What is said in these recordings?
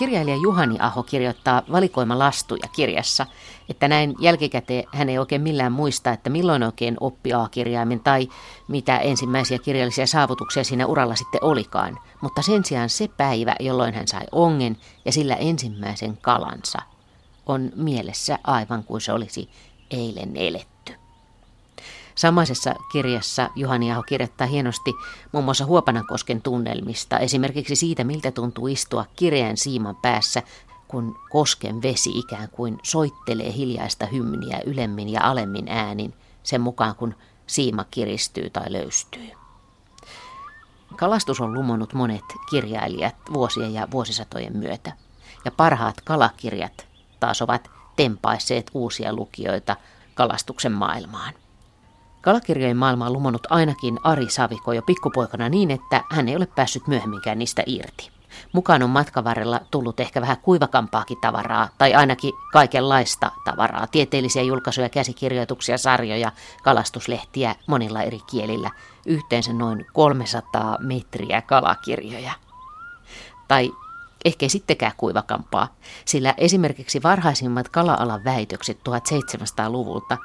Kirjailija Juhani Aho kirjoittaa valikoima lastuja kirjassa, että näin jälkikäteen hän ei oikein millään muista, että milloin oikein oppi A-kirjaimen tai mitä ensimmäisiä kirjallisia saavutuksia siinä uralla sitten olikaan. Mutta sen sijaan se päivä, jolloin hän sai ongen ja sillä ensimmäisen kalansa, on mielessä aivan kuin se olisi eilen eletty. Samaisessa kirjassa Juhani Aho kirjoittaa hienosti muun muassa Huopanakosken tunnelmista, esimerkiksi siitä, miltä tuntuu istua kireän siiman päässä, kun kosken vesi ikään kuin soittelee hiljaista hymniä ylemmin ja alemmin äänin, sen mukaan kun siima kiristyy tai löystyy. Kalastus on lumonut monet kirjailijat vuosien ja vuosisatojen myötä, ja parhaat kalakirjat taas ovat tempaisseet uusia lukijoita kalastuksen maailmaan. Kalakirjojen maailma on lumonnut ainakin Ari Saviko jo pikkupoikana niin, että hän ei ole päässyt myöhemminkään niistä irti. Mukaan on matkan varrella tullut ehkä vähän kuivakampaakin tavaraa, tai ainakin kaikenlaista tavaraa. Tieteellisiä julkaisuja, käsikirjoituksia, sarjoja, kalastuslehtiä monilla eri kielillä. Yhteensä noin 300 metriä kalakirjoja. Tai Ehkä sittenkään kuivakampaa, sillä esimerkiksi varhaisimmat kala-alan väitökset 1700-luvulta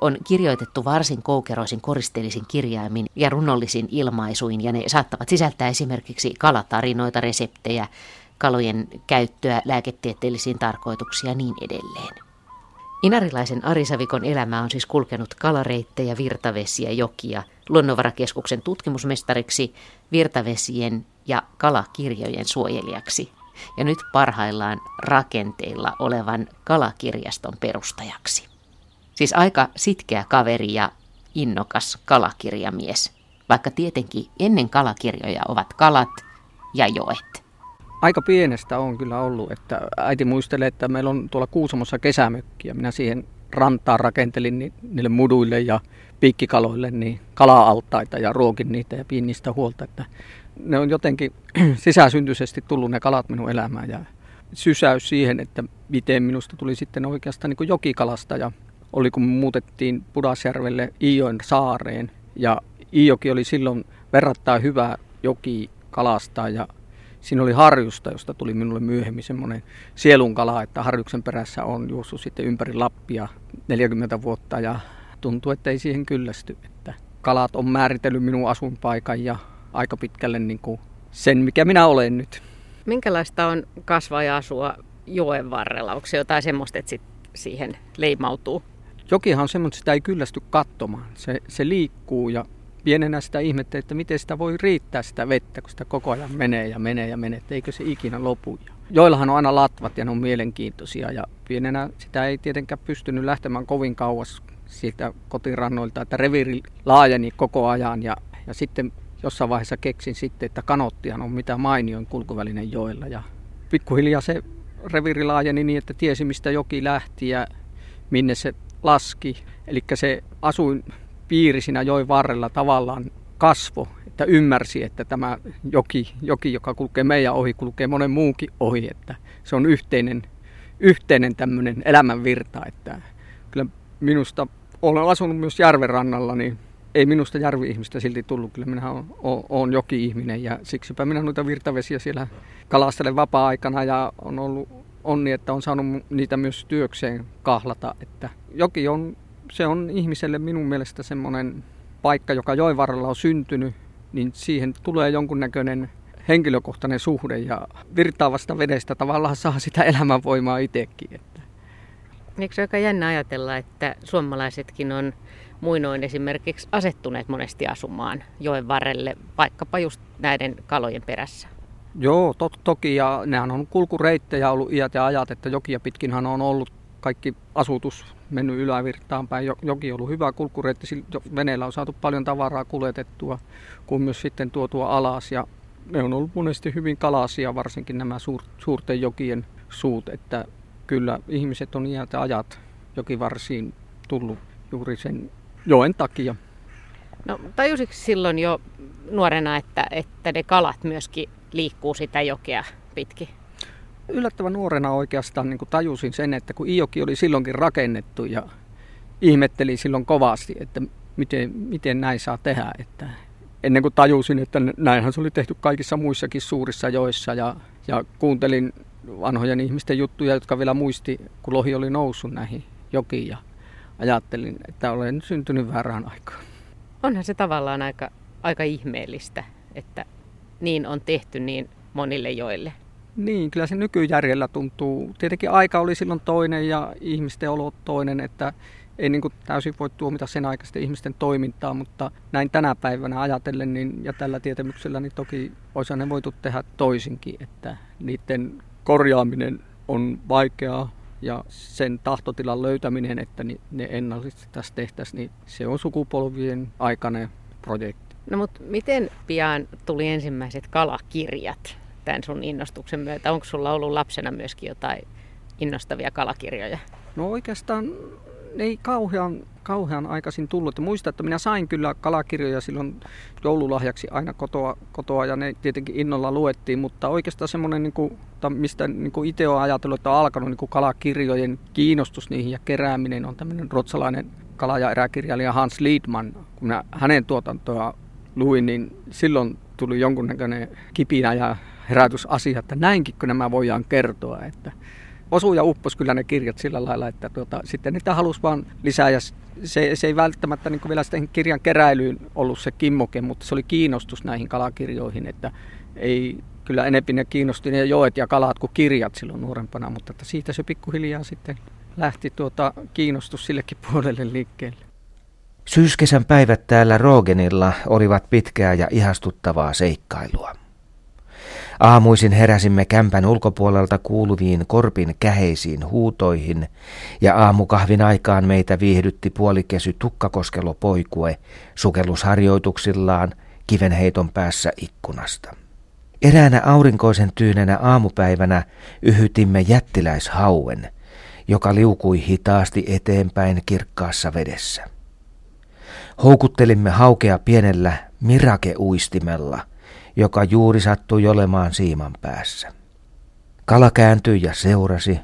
on kirjoitettu varsin koukeroisin koristeellisin kirjaimin ja runollisin ilmaisuin, ja ne saattavat sisältää esimerkiksi kalatarinoita, reseptejä, kalojen käyttöä lääketieteellisiin tarkoituksiin ja niin edelleen. Inarilaisen Arisavikon elämä on siis kulkenut kalareittejä, virtavesiä, jokia, luonnonvarakeskuksen tutkimusmestariksi, virtavesien ja kalakirjojen suojelijaksi ja nyt parhaillaan rakenteilla olevan kalakirjaston perustajaksi. Siis aika sitkeä kaveri ja innokas kalakirjamies, vaikka tietenkin ennen kalakirjoja ovat kalat ja joet. Aika pienestä on kyllä ollut, että äiti muistelee, että meillä on tuolla Kuusamossa kesämökki ja minä siihen rantaan rakentelin niille muduille ja piikkikaloille niin kala-altaita ja ruokin niitä ja pidin niistä huolta, että ne on jotenkin sisäsyntyisesti tullut ne kalat minun elämään ja sysäys siihen, että miten minusta tuli sitten oikeastaan niin jokikalasta ja oli kun muutettiin Pudasjärvelle Iijoen saareen ja Iijoki oli silloin verrattain hyvä joki kalastaa ja siinä oli harjusta, josta tuli minulle myöhemmin semmoinen sielunkala, että harjuksen perässä on juossut sitten ympäri Lappia 40 vuotta ja tuntuu, että ei siihen kyllästy. Että kalat on määritellyt minun asuinpaikan ja aika pitkälle niin kuin sen, mikä minä olen nyt. Minkälaista on kasvaa ja asua joen varrella? Onko se jotain semmoista, että sit siihen leimautuu? Jokihan on semmoista, että sitä ei kyllästy katsomaan. Se, se liikkuu ja pienenä sitä ihmettä, että miten sitä voi riittää sitä vettä, kun sitä koko ajan menee ja menee ja menee, että eikö se ikinä lopu. Joillahan on aina latvat ja ne on mielenkiintoisia ja pienenä sitä ei tietenkään pystynyt lähtemään kovin kauas siitä kotirannoilta, että reviiri laajeni koko ajan ja, ja sitten jossain vaiheessa keksin sitten, että kanottihan on mitä mainioin kulkuvälinen joella. Ja pikkuhiljaa se reviiri laajeni niin, että tiesi mistä joki lähti ja minne se laski. Eli se asuin piiri siinä joen varrella tavallaan kasvo, että ymmärsi, että tämä joki, joki, joka kulkee meidän ohi, kulkee monen muunkin ohi, että se on yhteinen, yhteinen tämmöinen elämänvirta, että kyllä minusta olen asunut myös järven rannalla, niin ei minusta järvi-ihmistä silti tullut. Kyllä minä olen joki-ihminen ja siksipä minä noita virtavesiä siellä kalastelen vapaa-aikana ja on ollut onni, että on saanut niitä myös työkseen kahlata. Että joki on, se on ihmiselle minun mielestä semmoinen paikka, joka joen varrella on syntynyt, niin siihen tulee jonkunnäköinen henkilökohtainen suhde ja virtaavasta vedestä tavallaan saa sitä elämänvoimaa itsekin. Että. Eikö se aika jännä ajatella, että suomalaisetkin on muinoin esimerkiksi asettuneet monesti asumaan joen varrelle, vaikkapa just näiden kalojen perässä? Joo, to- toki, ja nehän on kulkureittejä ollut iät ja ajat, että jokia pitkinhan on ollut kaikki asutus mennyt ylävirtaan päin. Joki on ollut hyvä kulkureitti, veneellä on saatu paljon tavaraa kuljetettua, kuin myös sitten tuotua alas. Ja ne on ollut monesti hyvin kalasia, varsinkin nämä suur, suurten jokien suut, että kyllä ihmiset on iät ja ajat jokivarsiin tullut juuri sen joen takia. No tajusitko silloin jo nuorena, että, että ne kalat myöskin liikkuu sitä jokea pitkin? Yllättävän nuorena oikeastaan niin tajusin sen, että kun Ioki oli silloinkin rakennettu ja ihmettelin silloin kovasti, että miten, miten näin saa tehdä. Että ennen kuin tajusin, että näinhän se oli tehty kaikissa muissakin suurissa joissa ja, ja kuuntelin vanhojen ihmisten juttuja, jotka vielä muisti, kun lohi oli noussut näihin jokiin ja ajattelin, että olen syntynyt väärään aikaan. Onhan se tavallaan aika, aika ihmeellistä, että niin on tehty niin monille joille. Niin, kyllä se nykyjärjellä tuntuu. Tietenkin aika oli silloin toinen ja ihmisten olo toinen, että ei niin kuin täysin voi tuomita sen aikaisten ihmisten toimintaa, mutta näin tänä päivänä ajatellen niin, ja tällä tietämyksellä niin toki olisi ne voitu tehdä toisinkin, että niiden korjaaminen on vaikeaa ja sen tahtotilan löytäminen, että ne ennallisesti tässä tehtäisiin, niin se on sukupolvien aikainen projekti. No mutta miten pian tuli ensimmäiset kalakirjat tämän sun innostuksen myötä? Onko sulla ollut lapsena myöskin jotain innostavia kalakirjoja? No oikeastaan ei kauhean, kauhean aikaisin tullut. Muista, että minä sain kyllä kalakirjoja silloin joululahjaksi aina kotoa, kotoa ja ne tietenkin innolla luettiin, mutta oikeastaan semmoinen, niin kuin, mistä niin kuin itse olen ajatellut, että on alkanut niin kuin kalakirjojen kiinnostus niihin ja kerääminen on tämmöinen ruotsalainen kala- ja eräkirjailija Hans Liedman. Kun minä hänen tuotantoa luin, niin silloin tuli jonkunnäköinen kipinä ja herätysasia, että näinkin kun nämä voidaan kertoa, että osuu ja uppos kyllä ne kirjat sillä lailla, että tuota, sitten niitä halusi vaan lisää ja se, se ei välttämättä niin vielä sitten kirjan keräilyyn ollut se kimmoke, mutta se oli kiinnostus näihin kalakirjoihin, että ei kyllä enempi ne kiinnosti ne joet ja kalat kuin kirjat silloin nuorempana, mutta että siitä se pikkuhiljaa sitten lähti tuota kiinnostus sillekin puolelle liikkeelle. Syyskesän päivät täällä Rogenilla olivat pitkää ja ihastuttavaa seikkailua. Aamuisin heräsimme kämpän ulkopuolelta kuuluviin korpin käheisiin huutoihin, ja aamukahvin aikaan meitä viihdytti puolikesy tukkakoskelo poikue sukellusharjoituksillaan kivenheiton päässä ikkunasta. Eräänä aurinkoisen tyynenä aamupäivänä yhytimme jättiläishauen, joka liukui hitaasti eteenpäin kirkkaassa vedessä. Houkuttelimme haukea pienellä mirakeuistimella – joka juuri sattui olemaan siiman päässä. Kala kääntyi ja seurasi.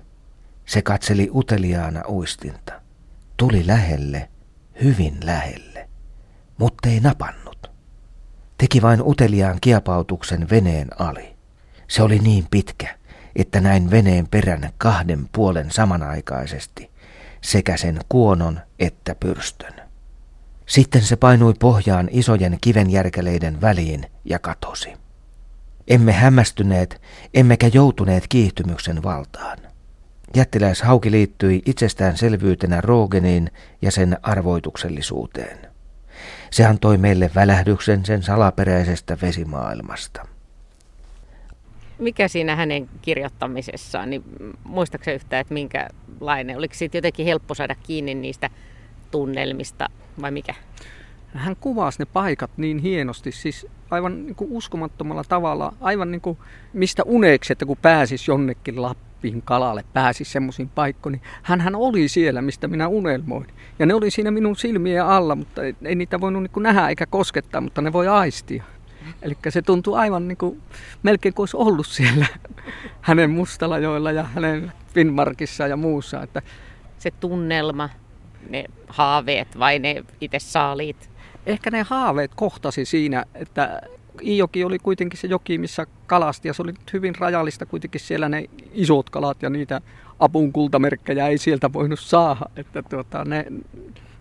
Se katseli uteliaana uistinta. Tuli lähelle, hyvin lähelle, mutta ei napannut. Teki vain uteliaan kiepautuksen veneen ali. Se oli niin pitkä, että näin veneen perän kahden puolen samanaikaisesti, sekä sen kuonon että pyrstön. Sitten se painui pohjaan isojen kivenjärkeleiden väliin ja katosi. Emme hämmästyneet, emmekä joutuneet kiihtymyksen valtaan. Jättiläishauki liittyi itsestäänselvyytenä Roogeniin ja sen arvoituksellisuuteen. Se antoi meille välähdyksen sen salaperäisestä vesimaailmasta. Mikä siinä hänen kirjoittamisessaan, niin muistaakseni yhtään, että minkälainen? Oliko siitä jotenkin helppo saada kiinni niistä tunnelmista vai mikä? Hän kuvasi ne paikat niin hienosti, siis aivan niin kuin uskomattomalla tavalla, aivan niin kuin mistä uneeksi, että kun pääsis jonnekin Lappiin kalalle, pääsis semmoisiin paikkoihin. Hän hän oli siellä, mistä minä unelmoin. Ja ne oli siinä minun silmien alla, mutta ei, ei niitä voinut niin kuin nähdä eikä koskettaa, mutta ne voi aistia. Eli se tuntuu aivan niin kuin, melkein kuin olisi ollut siellä hänen Mustalajoilla ja hänen Finnmarkissa ja muussa. Että se tunnelma, ne haaveet vai ne itse saaliit? Ehkä ne haaveet kohtasi siinä, että Ijoki oli kuitenkin se joki, missä kalasti ja se oli hyvin rajallista kuitenkin siellä ne isot kalat ja niitä apun kultamerkkejä ei sieltä voinut saada. Että tuota, ne,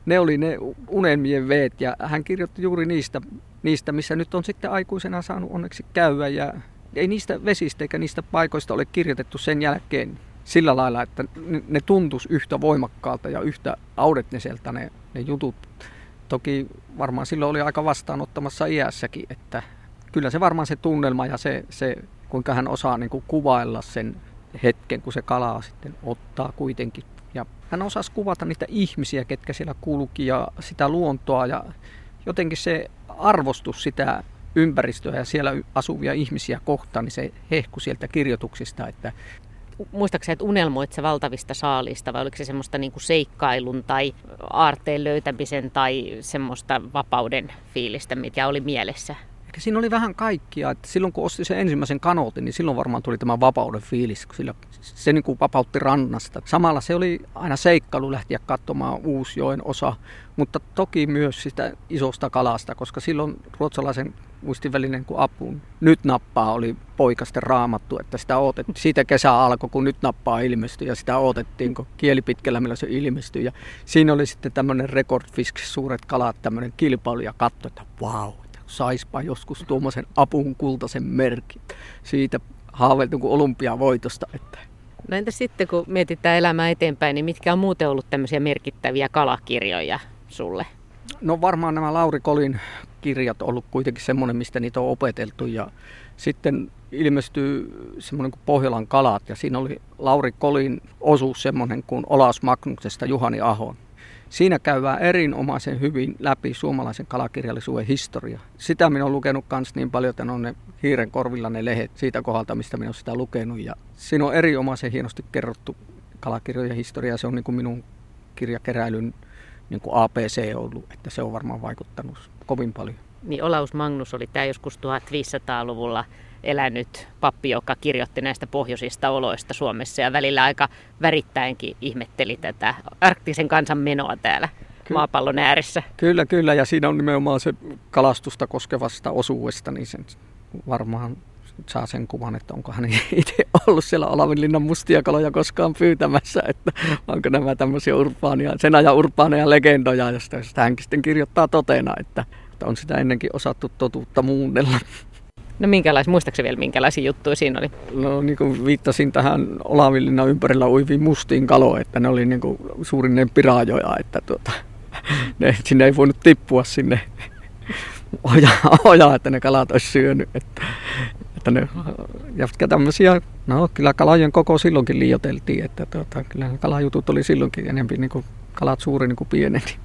ne oli ne unelmien veet ja hän kirjoitti juuri niistä, niistä, missä nyt on sitten aikuisena saanut onneksi käydä ja ei niistä vesistä eikä niistä paikoista ole kirjoitettu sen jälkeen sillä lailla, että ne tuntus yhtä voimakkaalta ja yhtä audetniselta ne, ne jutut. Toki varmaan silloin oli aika vastaanottamassa iässäkin, että kyllä se varmaan se tunnelma ja se, se kuinka hän osaa niin kuin kuvailla sen hetken, kun se kalaa sitten ottaa kuitenkin. Ja hän osasi kuvata niitä ihmisiä, ketkä siellä kulki ja sitä luontoa ja jotenkin se arvostus sitä ympäristöä ja siellä asuvia ihmisiä kohtaan, niin se hehku sieltä kirjoituksista, että muistaakseni, että unelmoit se valtavista saalista vai oliko se semmoista niin kuin seikkailun tai aarteen löytämisen tai semmoista vapauden fiilistä, mikä oli mielessä? Ehkä siinä oli vähän kaikkia. Että silloin kun osti sen ensimmäisen kanootin, niin silloin varmaan tuli tämä vapauden fiilis, kun sillä, se niin kuin vapautti rannasta. Samalla se oli aina seikkailu lähteä katsomaan Uusjoen osa, mutta toki myös sitä isosta kalasta, koska silloin ruotsalaisen muistivälinen kuin apuun. Nyt nappaa oli poikasten raamattu, että sitä odotettiin. Siitä kesä alkoi, kun nyt nappaa ilmestyi ja sitä odotettiin, kun kieli pitkällä millä se ilmestyi. Ja siinä oli sitten tämmöinen rekordfisk, suuret kalat, tämmöinen kilpailu ja katso, että vau, että saispa joskus tuommoisen apun kultaisen merkin. Siitä haaveiltu kuin olympiavoitosta. Että. No entä sitten, kun mietitään elämää eteenpäin, niin mitkä on muuten ollut tämmöisiä merkittäviä kalakirjoja sulle? No varmaan nämä Lauri Kolin kirjat ollut kuitenkin semmoinen, mistä niitä on opeteltu. Ja sitten ilmestyy semmoinen kuin Pohjolan kalat ja siinä oli Lauri Kolin osuus semmoinen kuin Olaus Magnuksesta Juhani Ahon. Siinä käydään erinomaisen hyvin läpi suomalaisen kalakirjallisuuden historia. Sitä minä olen lukenut myös niin paljon, että ne on ne hiiren korvilla ne lehet siitä kohdalta, mistä minä olen sitä lukenut. Ja siinä on erinomaisen hienosti kerrottu kalakirjojen historia. Se on niin kuin minun kirjakeräilyn niin kuin APC ollut, että se on varmaan vaikuttanut kovin paljon. Niin Olaus Magnus oli tämä joskus 1500-luvulla elänyt pappi, joka kirjoitti näistä pohjoisista oloista Suomessa ja välillä aika värittäenkin ihmetteli tätä arktisen kansan menoa täällä Ky- maapallon ääressä. Kyllä, kyllä, ja siinä on nimenomaan se kalastusta koskevasta osuudesta, niin sen varmaan saa sen kuvan, että onko hän itse ollut siellä Olavinlinnan mustia kaloja koskaan pyytämässä, että onko nämä tämmöisiä urbaania, sen ajan urbaaneja legendoja, josta hänkin sitten kirjoittaa totena, että, että on sitä ennenkin osattu totuutta muunnella. No minkälaisia, muistaakseni vielä minkälaisia juttuja siinä oli? No niin kuin viittasin tähän Olavinlinnan ympärillä uiviin mustiin kaloihin, että ne oli niin kuin suurinen piraajoja, että tuota, ne, sinne ei voinut tippua sinne oja, oja, että ne kalat olisi syönyt. Että, että ne, ja tämmöisiä, no kyllä kalajen koko silloinkin liioteltiin, että tuota, kyllä kalajutut oli silloinkin enemmän niin kuin kalat suuri niin kuin pieneni.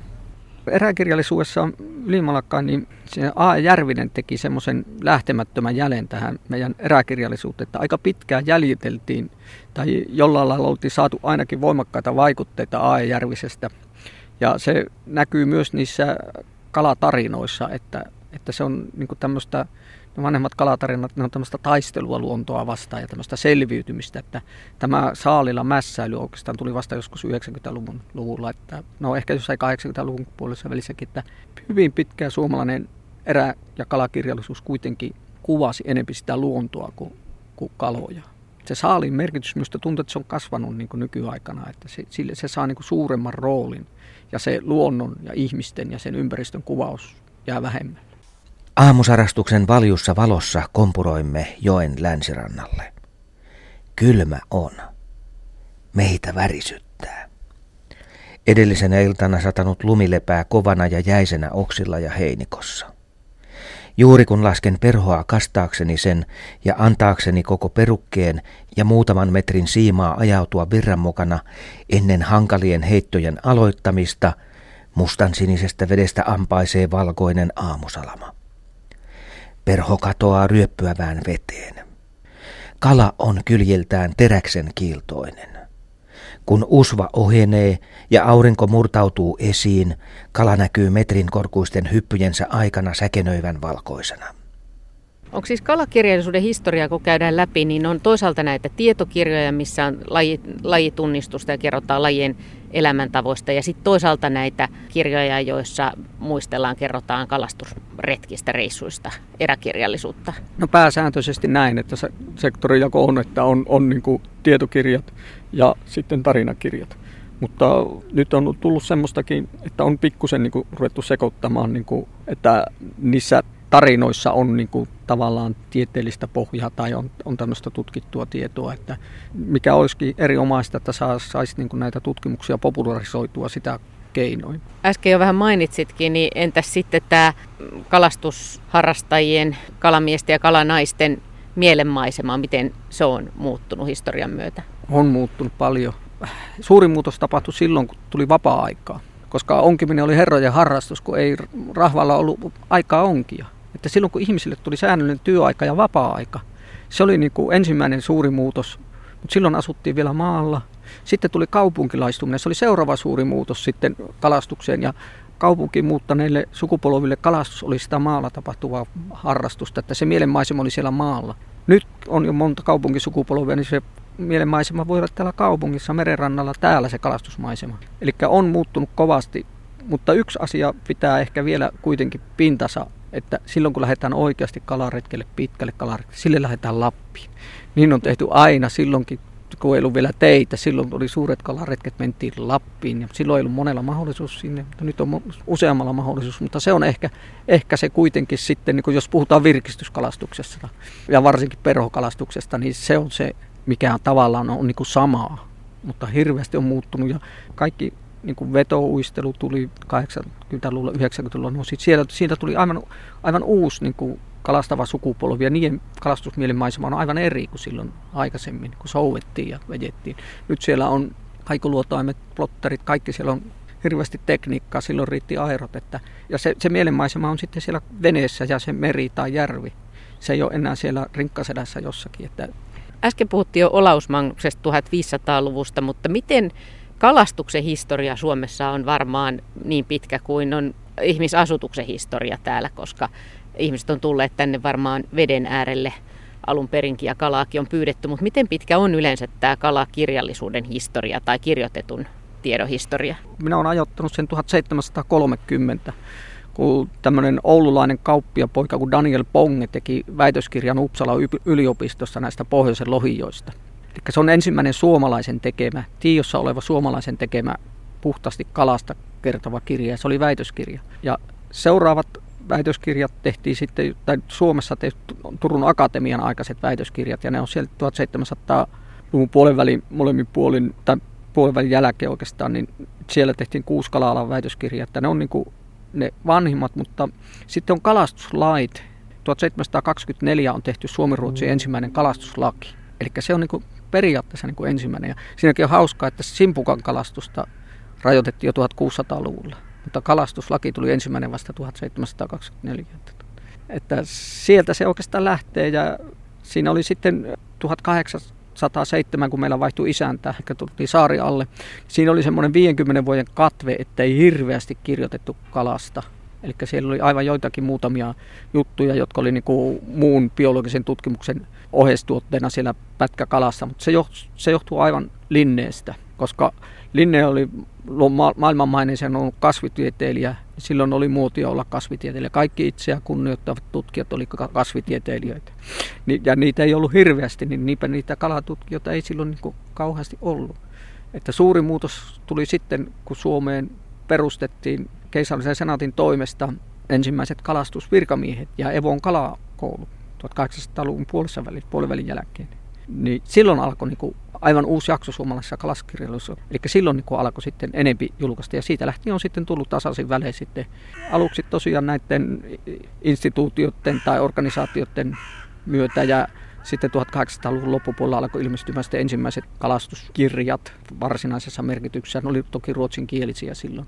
Eräkirjallisuudessa Ylimalakkaan, niin A. Järvinen teki semmoisen lähtemättömän jäljen tähän meidän eräkirjallisuuteen, että aika pitkään jäljiteltiin tai jollain lailla oltiin saatu ainakin voimakkaita vaikutteita A. Järvisestä. Ja se näkyy myös niissä kalatarinoissa, että, että se on niin tämmöistä ne vanhemmat kalatarinat, ne on tämmöistä taistelua luontoa vastaan ja tämmöistä selviytymistä, että tämä saalilla mässäily oikeastaan tuli vasta joskus 90-luvun luvulla, että no ehkä jossain 80-luvun puolessa välissäkin, että hyvin pitkä suomalainen erä- ja kalakirjallisuus kuitenkin kuvasi enempi sitä luontoa kuin, kuin kaloja. Se saalin merkitys minusta tuntuu, että se on kasvanut niin nykyaikana, että se, sille, se saa niin suuremman roolin ja se luonnon ja ihmisten ja sen ympäristön kuvaus jää vähemmän. Aamusarastuksen valjussa valossa kompuroimme joen länsirannalle. Kylmä on. Meitä värisyttää. Edellisenä iltana satanut lumi lepää kovana ja jäisenä oksilla ja heinikossa. Juuri kun lasken perhoa kastaakseni sen ja antaakseni koko perukkeen ja muutaman metrin siimaa ajautua virran mukana ennen hankalien heittojen aloittamista, mustan sinisestä vedestä ampaisee valkoinen aamusalama. Perho katoaa ryöppyävään veteen. Kala on kyljiltään teräksen kiiltoinen. Kun usva ohenee ja aurinko murtautuu esiin, kala näkyy metrin korkuisten hyppyjensä aikana säkenöivän valkoisena. Onko siis kalakirjallisuuden historiaa, kun käydään läpi, niin on toisaalta näitä tietokirjoja, missä on laji, lajitunnistusta ja kerrotaan lajien elämäntavoista. Ja sitten toisaalta näitä kirjoja, joissa muistellaan, kerrotaan kalastusretkistä, reissuista, eräkirjallisuutta. No pääsääntöisesti näin, että se sektorijako on, että on, on niin tietokirjat ja sitten tarinakirjat. Mutta nyt on tullut semmoistakin, että on pikkusen niin ruvettu sekoittamaan, niin kuin, että niissä tarinoissa on niin kuin tavallaan tieteellistä pohjaa tai on, on tämmöistä tutkittua tietoa, että mikä olisikin erinomaista, että saisi niin näitä tutkimuksia popularisoitua sitä keinoin. Äsken jo vähän mainitsitkin, niin entäs sitten tämä kalastusharrastajien, kalamiesten ja kalanaisten mielenmaisema, miten se on muuttunut historian myötä? On muuttunut paljon. Suurin muutos tapahtui silloin, kun tuli vapaa-aikaa koska onkiminen oli herrojen harrastus, kun ei rahvalla ollut aikaa onkia. Että silloin kun ihmisille tuli säännöllinen työaika ja vapaa-aika, se oli niin kuin ensimmäinen suuri muutos. Mutta silloin asuttiin vielä maalla. Sitten tuli kaupunkilaistuminen. Se oli seuraava suuri muutos sitten kalastukseen. Ja kaupunkiin muuttaneille sukupolville kalastus oli sitä maalla tapahtuvaa harrastusta, että se mielenmaisema oli siellä maalla. Nyt on jo monta kaupunkisukupolvia, niin se mielenmaisema voi olla täällä kaupungissa, merenrannalla, täällä se kalastusmaisema. Eli on muuttunut kovasti Mutta yksi asia pitää ehkä vielä kuitenkin pintasa, että silloin kun lähdetään oikeasti kalaretkelle, pitkälle kalaretkelle, sille lähdetään Lappiin. Niin on tehty aina silloinkin, kun ei ollut vielä teitä. Silloin oli suuret kalaretket, mentiin Lappiin ja silloin ei ollut monella mahdollisuus sinne. Mutta nyt on useammalla mahdollisuus, mutta se on ehkä, ehkä se kuitenkin sitten, niin jos puhutaan virkistyskalastuksesta ja varsinkin perhokalastuksesta, niin se on se, mikä tavallaan on niin kuin samaa. Mutta hirveästi on muuttunut ja kaikki niin kuin vetouistelu tuli 80-luvulla, 90-luvulla, no sit siellä, siitä tuli aivan, aivan uusi niin kuin kalastava sukupolvi ja niiden kalastusmielimaisema on aivan eri kuin silloin aikaisemmin, kun souvettiin ja vejettiin. Nyt siellä on kaikuluotaimet, plotterit, kaikki siellä on hirveästi tekniikkaa, silloin riitti aerot. Että, ja se, se mielenmaisema on sitten siellä veneessä ja se meri tai järvi. Se ei ole enää siellä rinkkasedässä jossakin. Että... Äsken puhuttiin jo Olausmannuksesta 1500-luvusta, mutta miten kalastuksen historia Suomessa on varmaan niin pitkä kuin on ihmisasutuksen historia täällä, koska ihmiset on tulleet tänne varmaan veden äärelle alun perinkin ja kalaakin on pyydetty, mutta miten pitkä on yleensä tämä kalakirjallisuuden historia tai kirjoitetun tiedon historia? Minä olen ajoittanut sen 1730, kun tämmöinen oululainen kauppiapoika kuin Daniel Ponge teki väitöskirjan Uppsala yliopistossa näistä pohjoisen lohijoista. Eli se on ensimmäinen suomalaisen tekemä, Tiossa oleva suomalaisen tekemä puhtaasti kalasta kertova kirja. Se oli väitöskirja. Ja seuraavat väitöskirjat tehtiin sitten, tai Suomessa tehty Turun Akatemian aikaiset väitöskirjat, ja ne on sieltä 1700-luvun puolen välin, molemmin puolin, tai puolen välin jälkeen oikeastaan, niin siellä tehtiin kuusi kala-alan väitöskirjaa, että ne on niin kuin ne vanhimmat, mutta sitten on kalastuslait. 1724 on tehty Suomi-Ruotsin ensimmäinen kalastuslaki. Eli se on niin kuin periaatteessa niin kuin ensimmäinen. Ja siinäkin on hauskaa, että simpukan kalastusta rajoitettiin jo 1600-luvulla, mutta kalastuslaki tuli ensimmäinen vasta 1724. Että sieltä se oikeastaan lähtee ja siinä oli sitten 1807, kun meillä vaihtui isäntä, ehkä tultiin saari alle. Siinä oli semmoinen 50 vuoden katve, että ei hirveästi kirjoitettu kalasta. Eli siellä oli aivan joitakin muutamia juttuja, jotka oli niin kuin muun biologisen tutkimuksen oheistuotteena siellä pätkäkalassa, mutta se, johtuu, se johtuu aivan Linneestä, koska Linne oli maailmanmainen, se on kasvitieteilijä, silloin oli muotia olla kasvitieteilijä. Kaikki itseä kunnioittavat tutkijat oli kasvitieteilijöitä. Ja niitä ei ollut hirveästi, niin niinpä niitä kalatutkijoita ei silloin niin kauheasti ollut. Että suuri muutos tuli sitten, kun Suomeen perustettiin keisarallisen senaatin toimesta ensimmäiset kalastusvirkamiehet ja Evon kalakoulu 1800-luvun puolessa välin, puolivälin jälkeen. Niin silloin alkoi niin kuin aivan uusi jakso suomalaisessa kalaskirjallisuudessa. Eli silloin niin alkoi sitten enempi julkaista ja siitä lähtien on sitten tullut tasaisin välein sitten aluksi tosiaan näiden instituutioiden tai organisaatioiden myötä ja sitten 1800-luvun loppupuolella alkoi ilmestymään sitten ensimmäiset kalastuskirjat varsinaisessa merkityksessä. Ne oli toki ruotsinkielisiä silloin.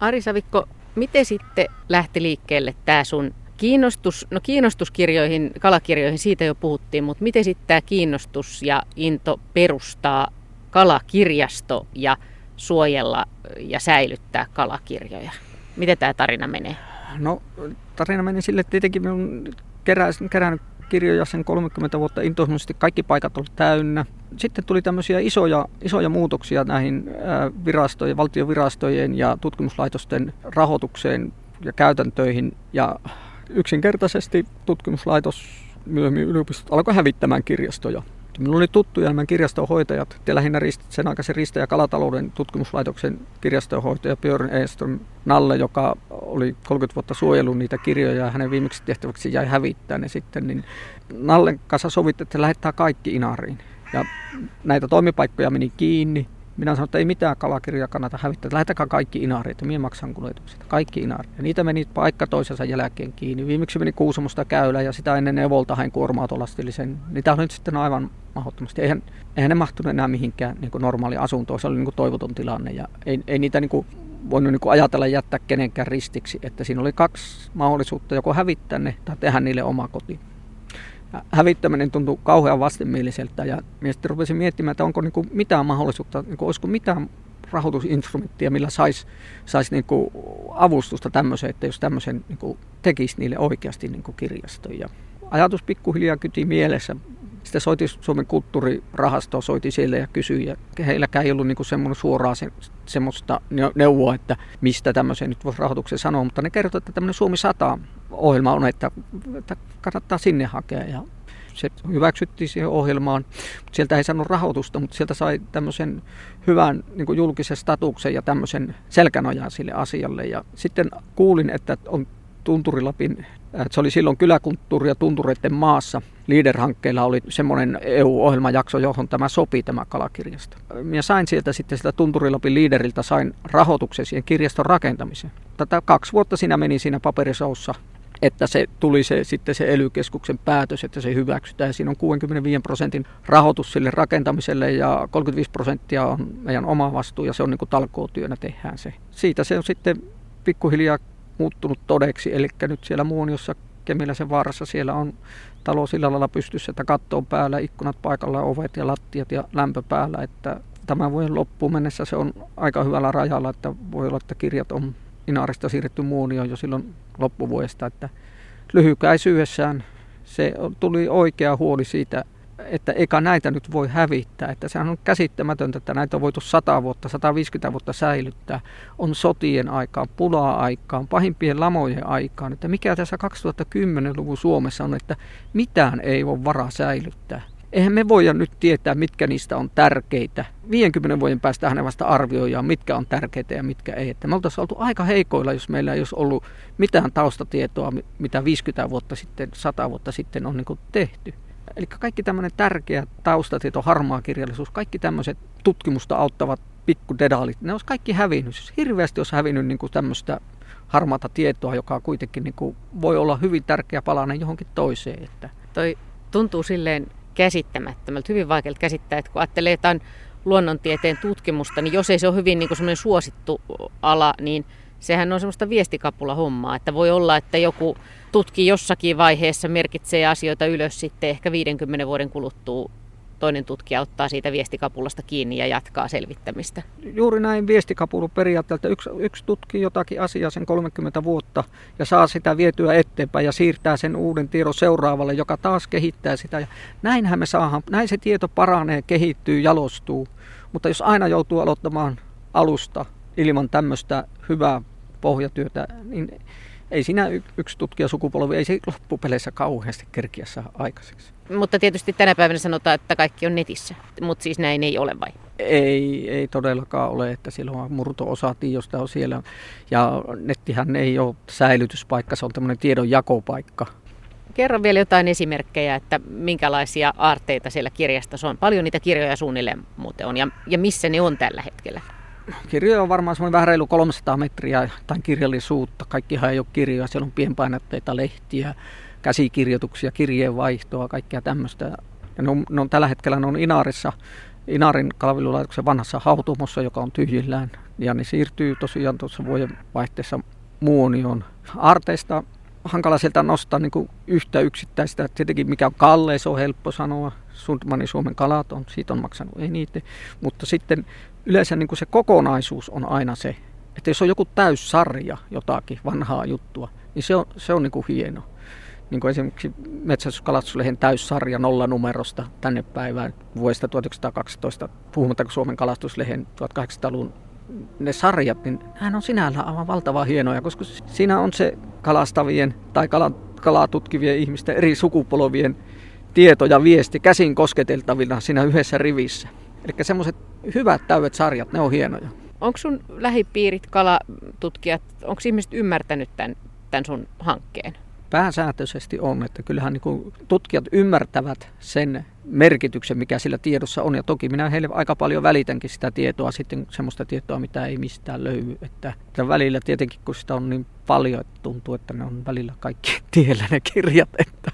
Ari Savikko, miten sitten lähti liikkeelle tämä sun kiinnostus, no kiinnostuskirjoihin, kalakirjoihin, siitä jo puhuttiin, mutta miten sitten tämä kiinnostus ja into perustaa kalakirjasto ja suojella ja säilyttää kalakirjoja? Miten tämä tarina menee? No tarina meni sille, että tietenkin minun kerännyt kirjoja sen 30 vuotta intohimoisesti, kaikki paikat olivat täynnä. Sitten tuli tämmöisiä isoja, isoja muutoksia näihin virastojen, valtiovirastojen ja tutkimuslaitosten rahoitukseen ja käytäntöihin. Ja yksinkertaisesti tutkimuslaitos, myöhemmin yliopistot alkoi hävittämään kirjastoja. Minulla oli tuttuja nämä kirjastonhoitajat, ja lähinnä sen aikaisen Rista- ja kalatalouden tutkimuslaitoksen kirjastonhoitaja Björn Eström Nalle, joka oli 30 vuotta suojellut niitä kirjoja ja hänen viimeksi tehtäväksi jäi hävittää ne sitten, niin Nallen kanssa sovittiin, että lähettää kaikki Inariin. Ja näitä toimipaikkoja meni kiinni. Minä sanoin, että ei mitään kalakirjaa kannata hävittää. Lähetäkää kaikki inarit ja minä maksan kuljetukset. Kaikki inarit. Ja niitä meni paikka toisensa jälkeen kiinni. Viimeksi meni Kuusamosta käylä ja sitä ennen Evolta hain kuorma-autolastillisen. Niitä oli nyt sitten aivan mahdottomasti. Eihän, eihän ne mahtunut enää mihinkään niin kuin normaali asuntoon. Se oli niin kuin toivoton tilanne. Ja ei, ei niitä niin kuin voinut niin kuin ajatella jättää kenenkään ristiksi. Että siinä oli kaksi mahdollisuutta, joko hävittää ne tai tehdä niille oma koti hävittäminen tuntui kauhean vastenmieliseltä ja sitten rupesin miettimään, että onko niin mitään mahdollisuutta, niin kuin, olisiko mitään rahoitusinstrumenttia, millä saisi sais niin avustusta tämmöiseen, että jos tämmöisen niin kuin tekisi niille oikeasti niin kuin kirjaston. Ja ajatus pikkuhiljaa kyti mielessä. Sitten soiti Suomen kulttuurirahasto, soiti siellä ja kysyi, ja heilläkään ei ollut niin semmoinen suoraa se, semmoista neuvoa, että mistä tämmöisen nyt voisi rahoituksen sanoa, mutta ne kertovat, että tämmöinen Suomi 100 ohjelma on, että, että kannattaa sinne hakea. Ja se hyväksyttiin siihen ohjelmaan. Sieltä ei saanut rahoitusta, mutta sieltä sai tämmöisen hyvän niin julkisen statuksen ja tämmöisen selkänojan sille asialle. Ja sitten kuulin, että on Tunturilapin, että se oli silloin kyläkulttuuri- ja tuntureiden maassa. Leader-hankkeella oli semmoinen EU-ohjelmajakso, johon tämä sopii tämä kalakirjasto. Ja sain sieltä sitten sitä Tunturilapin liideriltä, sain rahoituksen siihen kirjaston rakentamiseen. Tätä kaksi vuotta siinä meni siinä paperisoussa että se tuli se, sitten se ely päätös, että se hyväksytään. Siinä on 65 prosentin rahoitus sille rakentamiselle ja 35 prosenttia on meidän oma vastuu ja se on niin kuin talkootyönä tehdään se. Siitä se on sitten pikkuhiljaa muuttunut todeksi, eli nyt siellä Muoniossa Kemiläisen vaarassa siellä on talo sillä lailla pystyssä, että katto on päällä, ikkunat paikalla, ovet ja lattiat ja lämpö päällä, että tämän vuoden loppuun mennessä se on aika hyvällä rajalla, että voi olla, että kirjat on Inaarista siirretty Muonioon jo silloin loppuvuodesta, että lyhykäisyydessään se tuli oikea huoli siitä, että eikä näitä nyt voi hävittää. Että sehän on käsittämätöntä, että näitä on voitu 100 vuotta, 150 vuotta säilyttää. On sotien aikaan, pulaa-aikaan, pahimpien lamojen aikaan. Että mikä tässä 2010-luvun Suomessa on, että mitään ei voi varaa säilyttää. Eihän me voida nyt tietää, mitkä niistä on tärkeitä. 50 vuoden päästä hänen vasta arvioidaan, mitkä on tärkeitä ja mitkä ei. Että me oltaisiin oltu aika heikoilla, jos meillä ei olisi ollut mitään taustatietoa, mitä 50 vuotta sitten, 100 vuotta sitten on niin tehty. Eli kaikki tämmöinen tärkeä taustatieto, harmaa kirjallisuus, kaikki tämmöiset tutkimusta auttavat pikkudedaalit, ne olisi kaikki hävinnyt. Siis hirveästi olisi hävinnyt niin tämmöistä harmaata tietoa, joka kuitenkin niin kuin voi olla hyvin tärkeä palanen johonkin toiseen. Että. Toi tuntuu silleen käsittämättömältä, hyvin vaikealta käsittää, että kun ajattelee jotain luonnontieteen tutkimusta, niin jos ei se ole hyvin niin kuin suosittu ala, niin sehän on semmoista viestikapula hommaa, että voi olla, että joku tutki jossakin vaiheessa, merkitsee asioita ylös sitten ehkä 50 vuoden kuluttua toinen tutkija ottaa siitä viestikapulasta kiinni ja jatkaa selvittämistä. Juuri näin viestikapulu periaatteelta. Yksi, yksi tutkii jotakin asiaa sen 30 vuotta ja saa sitä vietyä eteenpäin ja siirtää sen uuden tiedon seuraavalle, joka taas kehittää sitä. Ja näinhän me saadaan, näin se tieto paranee, kehittyy, jalostuu. Mutta jos aina joutuu aloittamaan alusta ilman tämmöistä hyvää pohjatyötä, niin ei siinä yksi tutkijasukupolvi, ei se loppupeleissä kauheasti kerkiä saa aikaiseksi. Mutta tietysti tänä päivänä sanotaan, että kaikki on netissä, mutta siis näin ei ole vai? Ei, ei todellakaan ole, että silloin murto-osa tiedosta on siellä. Ja nettihän ei ole säilytyspaikka, se on tämmöinen tiedon jakopaikka. Kerro vielä jotain esimerkkejä, että minkälaisia aarteita siellä kirjastossa on. Paljon niitä kirjoja suunnilleen muuten on ja, ja missä ne on tällä hetkellä? Kirjoja on varmaan semmoinen vähän reilu 300 metriä tai kirjallisuutta. Kaikkihan ei ole kirjoja, siellä on pienpainotteita, lehtiä, käsikirjoituksia, kirjeenvaihtoa, kaikkea tämmöistä. Ja ne on, ne on tällä hetkellä ne on Inaarissa, Inaarin kalvilulaitoksen vanhassa hautumossa, joka on tyhjillään. Ja ne siirtyy tosiaan tuossa vuoden vaihteessa muonioon. Arteista hankala sieltä nostaa niin kuin yhtä yksittäistä. Tietenkin mikä on kalleis on helppo sanoa. Sundmanin Suomen kalat on, siitä on maksanut eniten. Mutta sitten yleensä niin kuin se kokonaisuus on aina se, että jos on joku täyssarja jotakin vanhaa juttua, niin se on, se on niin kuin hieno. Niin kuin esimerkiksi Metsästyskalastuslehen täyssarja nolla numerosta tänne päivään vuodesta 1912, puhumattakaan Suomen kalastuslehen 1800-luvun ne sarjat, niin hän on sinällään aivan valtavan hienoja, koska siinä on se kalastavien tai kalaa tutkivien ihmisten eri sukupolvien tieto ja viesti käsin kosketeltavina siinä yhdessä rivissä. Eli semmoiset hyvät täydet sarjat, ne on hienoja. Onko sun lähipiirit, kalatutkijat, onko ihmiset ymmärtänyt tämän, tämän sun hankkeen? Pääsääntöisesti on, että kyllähän niin tutkijat ymmärtävät sen merkityksen, mikä sillä tiedossa on. Ja toki minä heille aika paljon välitänkin sitä tietoa, sitten semmoista tietoa, mitä ei mistään löydy. Että, että välillä tietenkin, kun sitä on niin paljon, että tuntuu, että ne on välillä kaikki tiellä ne kirjat. Että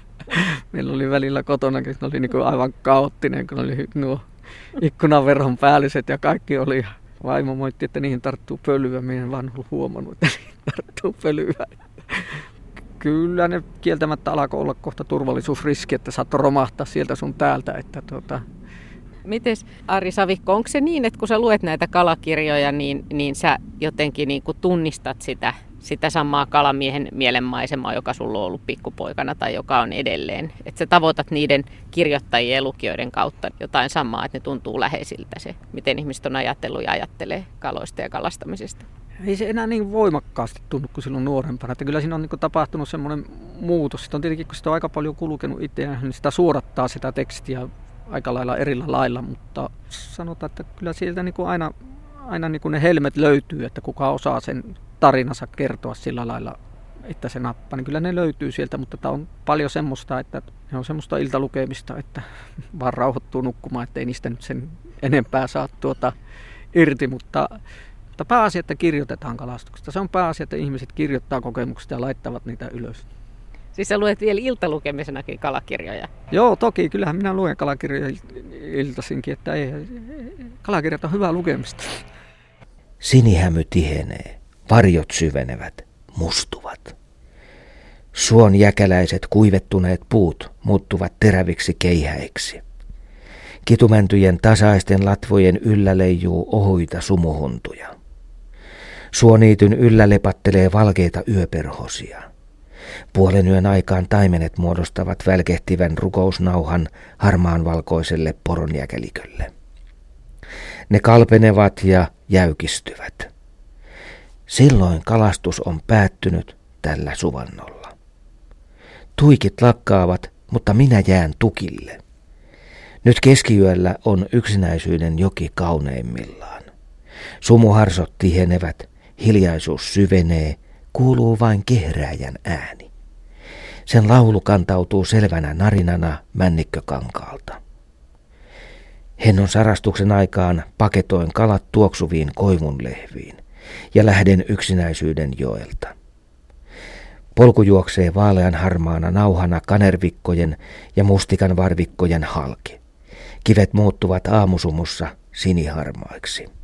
meillä oli välillä kotona, että ne oli niin aivan kaoottinen, kun oli nuo ikkunaverhon päälliset ja kaikki oli. Vaimo moitti, että niihin tarttuu pölyä. Minä en vaan huomannut, että niihin tarttuu pölyä. Kyllä ne kieltämättä alkoi olla kohta turvallisuusriski, että saattoi romahtaa sieltä sun täältä. Että tuota... Mites Ari Savikko, onko se niin, että kun sä luet näitä kalakirjoja, niin, niin sä jotenkin niin tunnistat sitä sitä samaa kalamiehen mielenmaisemaa, joka sulla on ollut pikkupoikana tai joka on edelleen. Että sä tavoitat niiden kirjoittajien ja lukijoiden kautta jotain samaa, että ne tuntuu läheisiltä se, miten ihmiset on ajatellut ja ajattelee kaloista ja kalastamisesta. Ei se enää niin voimakkaasti tunnu kuin silloin nuorempana. Että kyllä siinä on niin tapahtunut semmoinen muutos. Sitten on tietenkin, kun sitä on aika paljon kulkenut itse, niin sitä suorattaa sitä tekstiä aika lailla erillä lailla, mutta sanotaan, että kyllä sieltä niin kuin aina, aina niin kuin ne helmet löytyy, että kuka osaa sen tarinansa kertoa sillä lailla, että se nappaa, niin kyllä ne löytyy sieltä, mutta tämä on paljon semmoista, että ne on semmoista iltalukemista, että vaan rauhoittuu nukkumaan, ettei niistä nyt sen enempää saa tuota irti, mutta, mutta pääasia, että kirjoitetaan kalastuksesta. Se on pääasia, että ihmiset kirjoittaa kokemuksista ja laittavat niitä ylös. Siis sä luet vielä iltalukemisenakin kalakirjoja? Joo, toki. Kyllähän minä luen kalakirjoja iltaisinkin, että ei, kalakirjat on hyvää lukemista. Sinihämy tihenee, varjot syvenevät, mustuvat. Suon jäkäläiset kuivettuneet puut muuttuvat teräviksi keihäiksi. Kitumäntyjen tasaisten latvojen yllä leijuu ohuita sumuhuntuja. Suoniityn yllä lepattelee valkeita yöperhosia. Puolen yön aikaan taimenet muodostavat välkehtivän rukousnauhan harmaanvalkoiselle poronjäkelikölle. Ne kalpenevat ja jäykistyvät. Silloin kalastus on päättynyt tällä suvannolla. Tuikit lakkaavat, mutta minä jään tukille. Nyt keskiyöllä on yksinäisyyden joki kauneimmillaan. Sumuharsot tihenevät, hiljaisuus syvenee, kuuluu vain kehrääjän ääni. Sen laulu kantautuu selvänä narinana männikkökankaalta. Hennon sarastuksen aikaan paketoin kalat tuoksuviin koivunlehviin ja lähden yksinäisyyden joelta. Polku juoksee vaalean harmaana nauhana kanervikkojen ja mustikan varvikkojen halki. Kivet muuttuvat aamusumussa siniharmaiksi.